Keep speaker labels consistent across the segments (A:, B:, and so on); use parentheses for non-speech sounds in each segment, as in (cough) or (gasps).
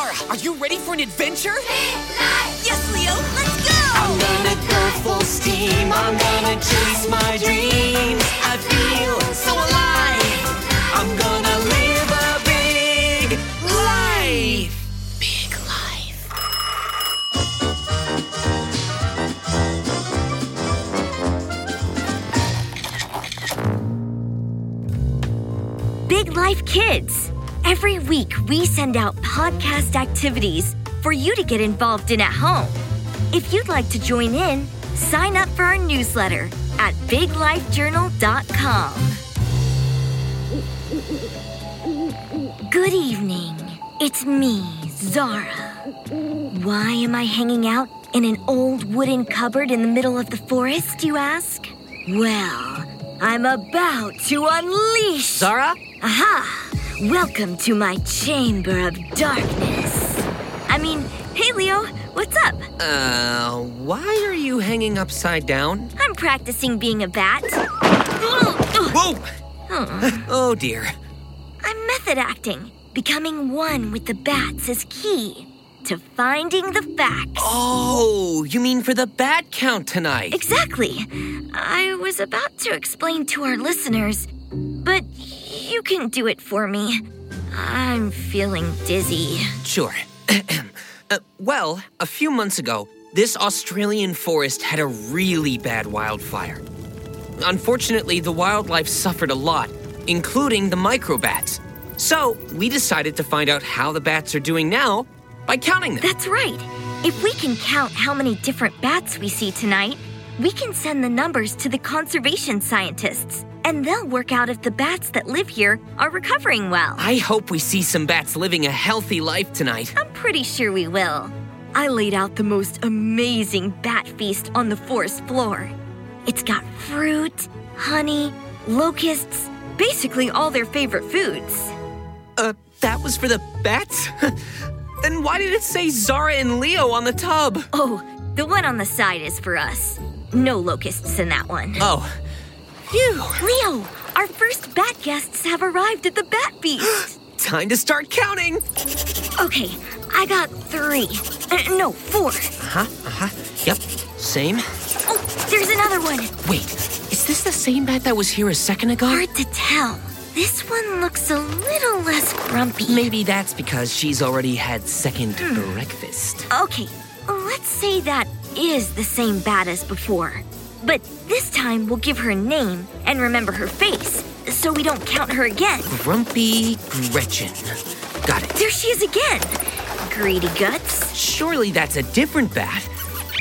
A: Zara, are you ready for an adventure?
B: Yes, Leo, let's go!
A: I'm gonna go full steam. I'm gonna chase my dreams. I feel so alive. I'm gonna live a big life. Big life.
C: Big Life Kids. Every week, we send out podcast activities for you to get involved in at home. If you'd like to join in, sign up for our newsletter at biglifejournal.com. Good evening. It's me, Zara. Why am I hanging out in an old wooden cupboard in the middle of the forest, you ask? Well, I'm about to unleash.
A: Zara?
C: Aha! Welcome to my chamber of darkness. I mean, hey Leo, what's up?
A: Uh, why are you hanging upside down?
C: I'm practicing being a bat.
A: Whoa! Oh dear.
C: I'm method acting. Becoming one with the bats is key to finding the facts.
A: Oh, you mean for the bat count tonight?
C: Exactly. I was about to explain to our listeners, but you can do it for me. I'm feeling dizzy.
A: Sure. (clears throat) uh, well, a few months ago, this Australian forest had a really bad wildfire. Unfortunately, the wildlife suffered a lot, including the microbats. So, we decided to find out how the bats are doing now by counting them.
C: That's right. If we can count how many different bats we see tonight, we can send the numbers to the conservation scientists, and they'll work out if the bats that live here are recovering well.
A: I hope we see some bats living a healthy life tonight.
C: I'm pretty sure we will. I laid out the most amazing bat feast on the forest floor. It's got fruit, honey, locusts, basically all their favorite foods.
A: Uh, that was for the bats? (laughs) then why did it say Zara and Leo on the tub?
C: Oh, the one on the side is for us. No locusts in that one.
A: Oh, phew.
C: Leo, our first bat guests have arrived at the bat feast. (gasps)
A: Time to start counting.
C: okay, I got three. Uh, no, four.
A: Uh huh, uh huh. Yep, same.
C: Oh, there's another one.
A: Wait, is this the same bat that was here a second ago?
C: Hard to tell. This one looks a little less grumpy.
A: Maybe that's because she's already had second breakfast.
C: Okay, let's say that is the same bat as before. But this time we'll give her a name and remember her face, so we don't count her again.
A: Grumpy Gretchen. Got it.
C: There she is again. Greedy guts.
A: Surely that's a different bat.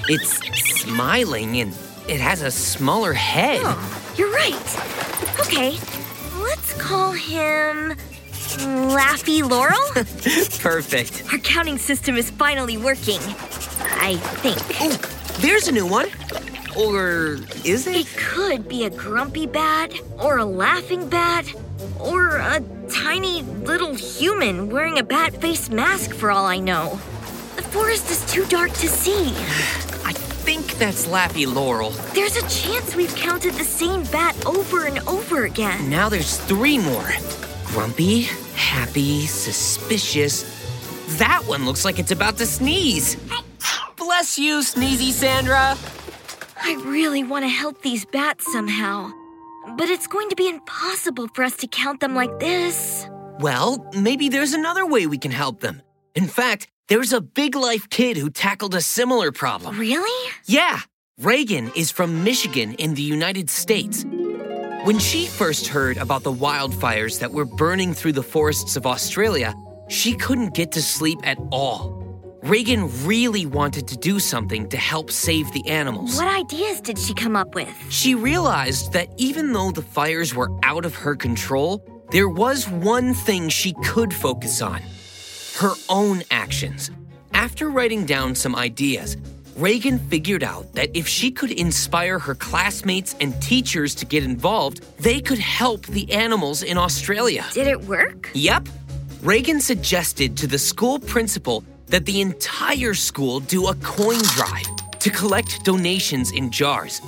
A: It's smiling and it has a smaller head.
C: Oh, you're right. Okay, let's call him Laffy Laurel. (laughs)
A: Perfect.
C: Our counting system is finally working. I think.
A: Oh, there's a new one. Or is
C: It
A: it?
C: could be a grumpy bat, or a laughing bat, or a tiny little human wearing a bat face mask for all I know. The forest is too dark to see.
A: I think that's Laffy Laurel.
C: There's a chance we've counted the same bat over and over again.
A: Now there's three more. Grumpy, happy, suspicious. That one looks like it's about to sneeze. Bless you, Sneezy Sandra.
C: I really want to help these bats somehow. But it's going to be impossible for us to count them like this.
A: Well, maybe there's another way we can help them. In fact, there's a big life kid who tackled a similar problem.
C: Really?
A: Yeah, Reagan is from Michigan in the United States. When she first heard about the wildfires that were burning through the forests of Australia, she couldn't get to sleep at all. Reagan really wanted to do something to help save the animals.
C: What ideas did she come up with?
A: She realized that even though the fires were out of her control, there was one thing she could focus on her own actions. After writing down some ideas, Reagan figured out that if she could inspire her classmates and teachers to get involved, they could help the animals in Australia.
C: Did it work?
A: Yep. Reagan suggested to the school principal that the entire school do a coin drive to collect donations in jars.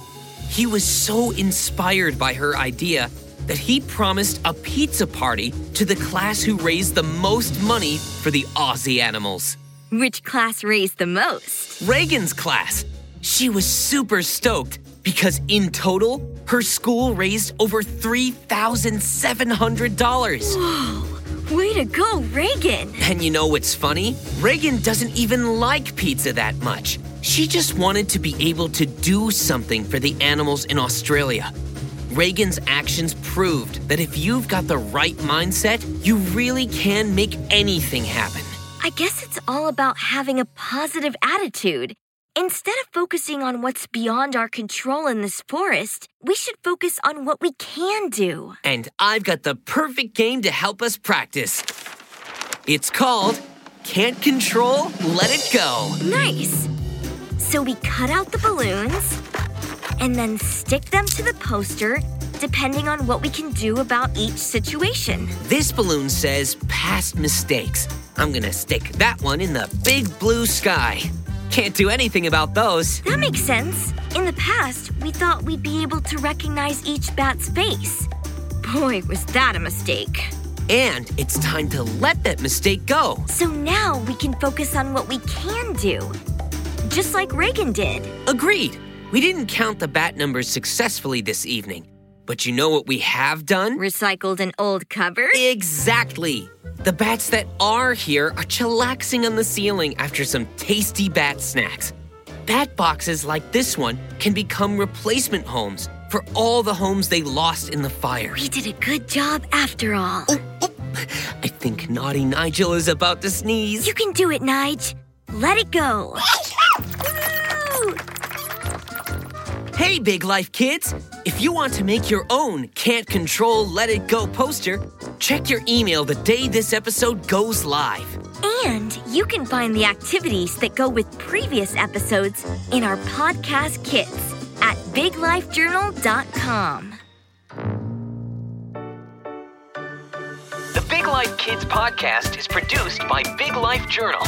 A: He was so inspired by her idea that he promised a pizza party to the class who raised the most money for the Aussie animals.
C: Which class raised the most?
A: Reagan's class. She was super stoked because in total, her school raised over $3,700. (gasps) (gasps)
C: Way to go, Reagan.
A: And you know what's funny? Reagan doesn't even like pizza that much. She just wanted to be able to do something for the animals in Australia. Reagan's actions proved that if you've got the right mindset, you really can make anything happen.
C: I guess it's all about having a positive attitude. Instead of focusing on what's beyond our control in this forest, we should focus on what we can do.
A: And I've got the perfect game to help us practice. It's called Can't Control, Let It Go.
C: Nice. So we cut out the balloons and then stick them to the poster depending on what we can do about each situation.
A: This balloon says past mistakes. I'm gonna stick that one in the big blue sky. Can't do anything about those.
C: That makes sense. In the past, we thought we'd be able to recognize each bat's face. Boy, was that a mistake.
A: And it's time to let that mistake go.
C: So now we can focus on what we can do. Just like Reagan did.
A: Agreed. We didn't count the bat numbers successfully this evening. But you know what we have done?
C: Recycled an old cover?
A: Exactly. The bats that are here are chillaxing on the ceiling after some tasty bat snacks. Bat boxes like this one can become replacement homes for all the homes they lost in the fire.
C: We did a good job after all.
A: Oh, oh. I think naughty Nigel is about to sneeze.
C: You can do it, Nige. Let it go. (laughs)
A: Hey, Big Life kids! If you want to make your own Can't Control Let It Go poster, check your email the day this episode goes live.
C: And you can find the activities that go with previous episodes in our podcast kits at biglifejournal.com.
A: The Big Life Kids podcast is produced by Big Life Journal.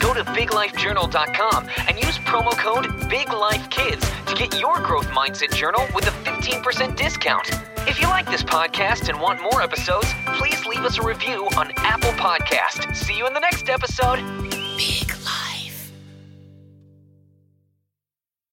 A: Go to biglifejournal.com and use promo code BIGLIFEKIDS to get your growth mindset journal with a 15% discount. If you like this podcast and want more episodes, please leave us a review on Apple Podcast. See you in the next episode. Big Life.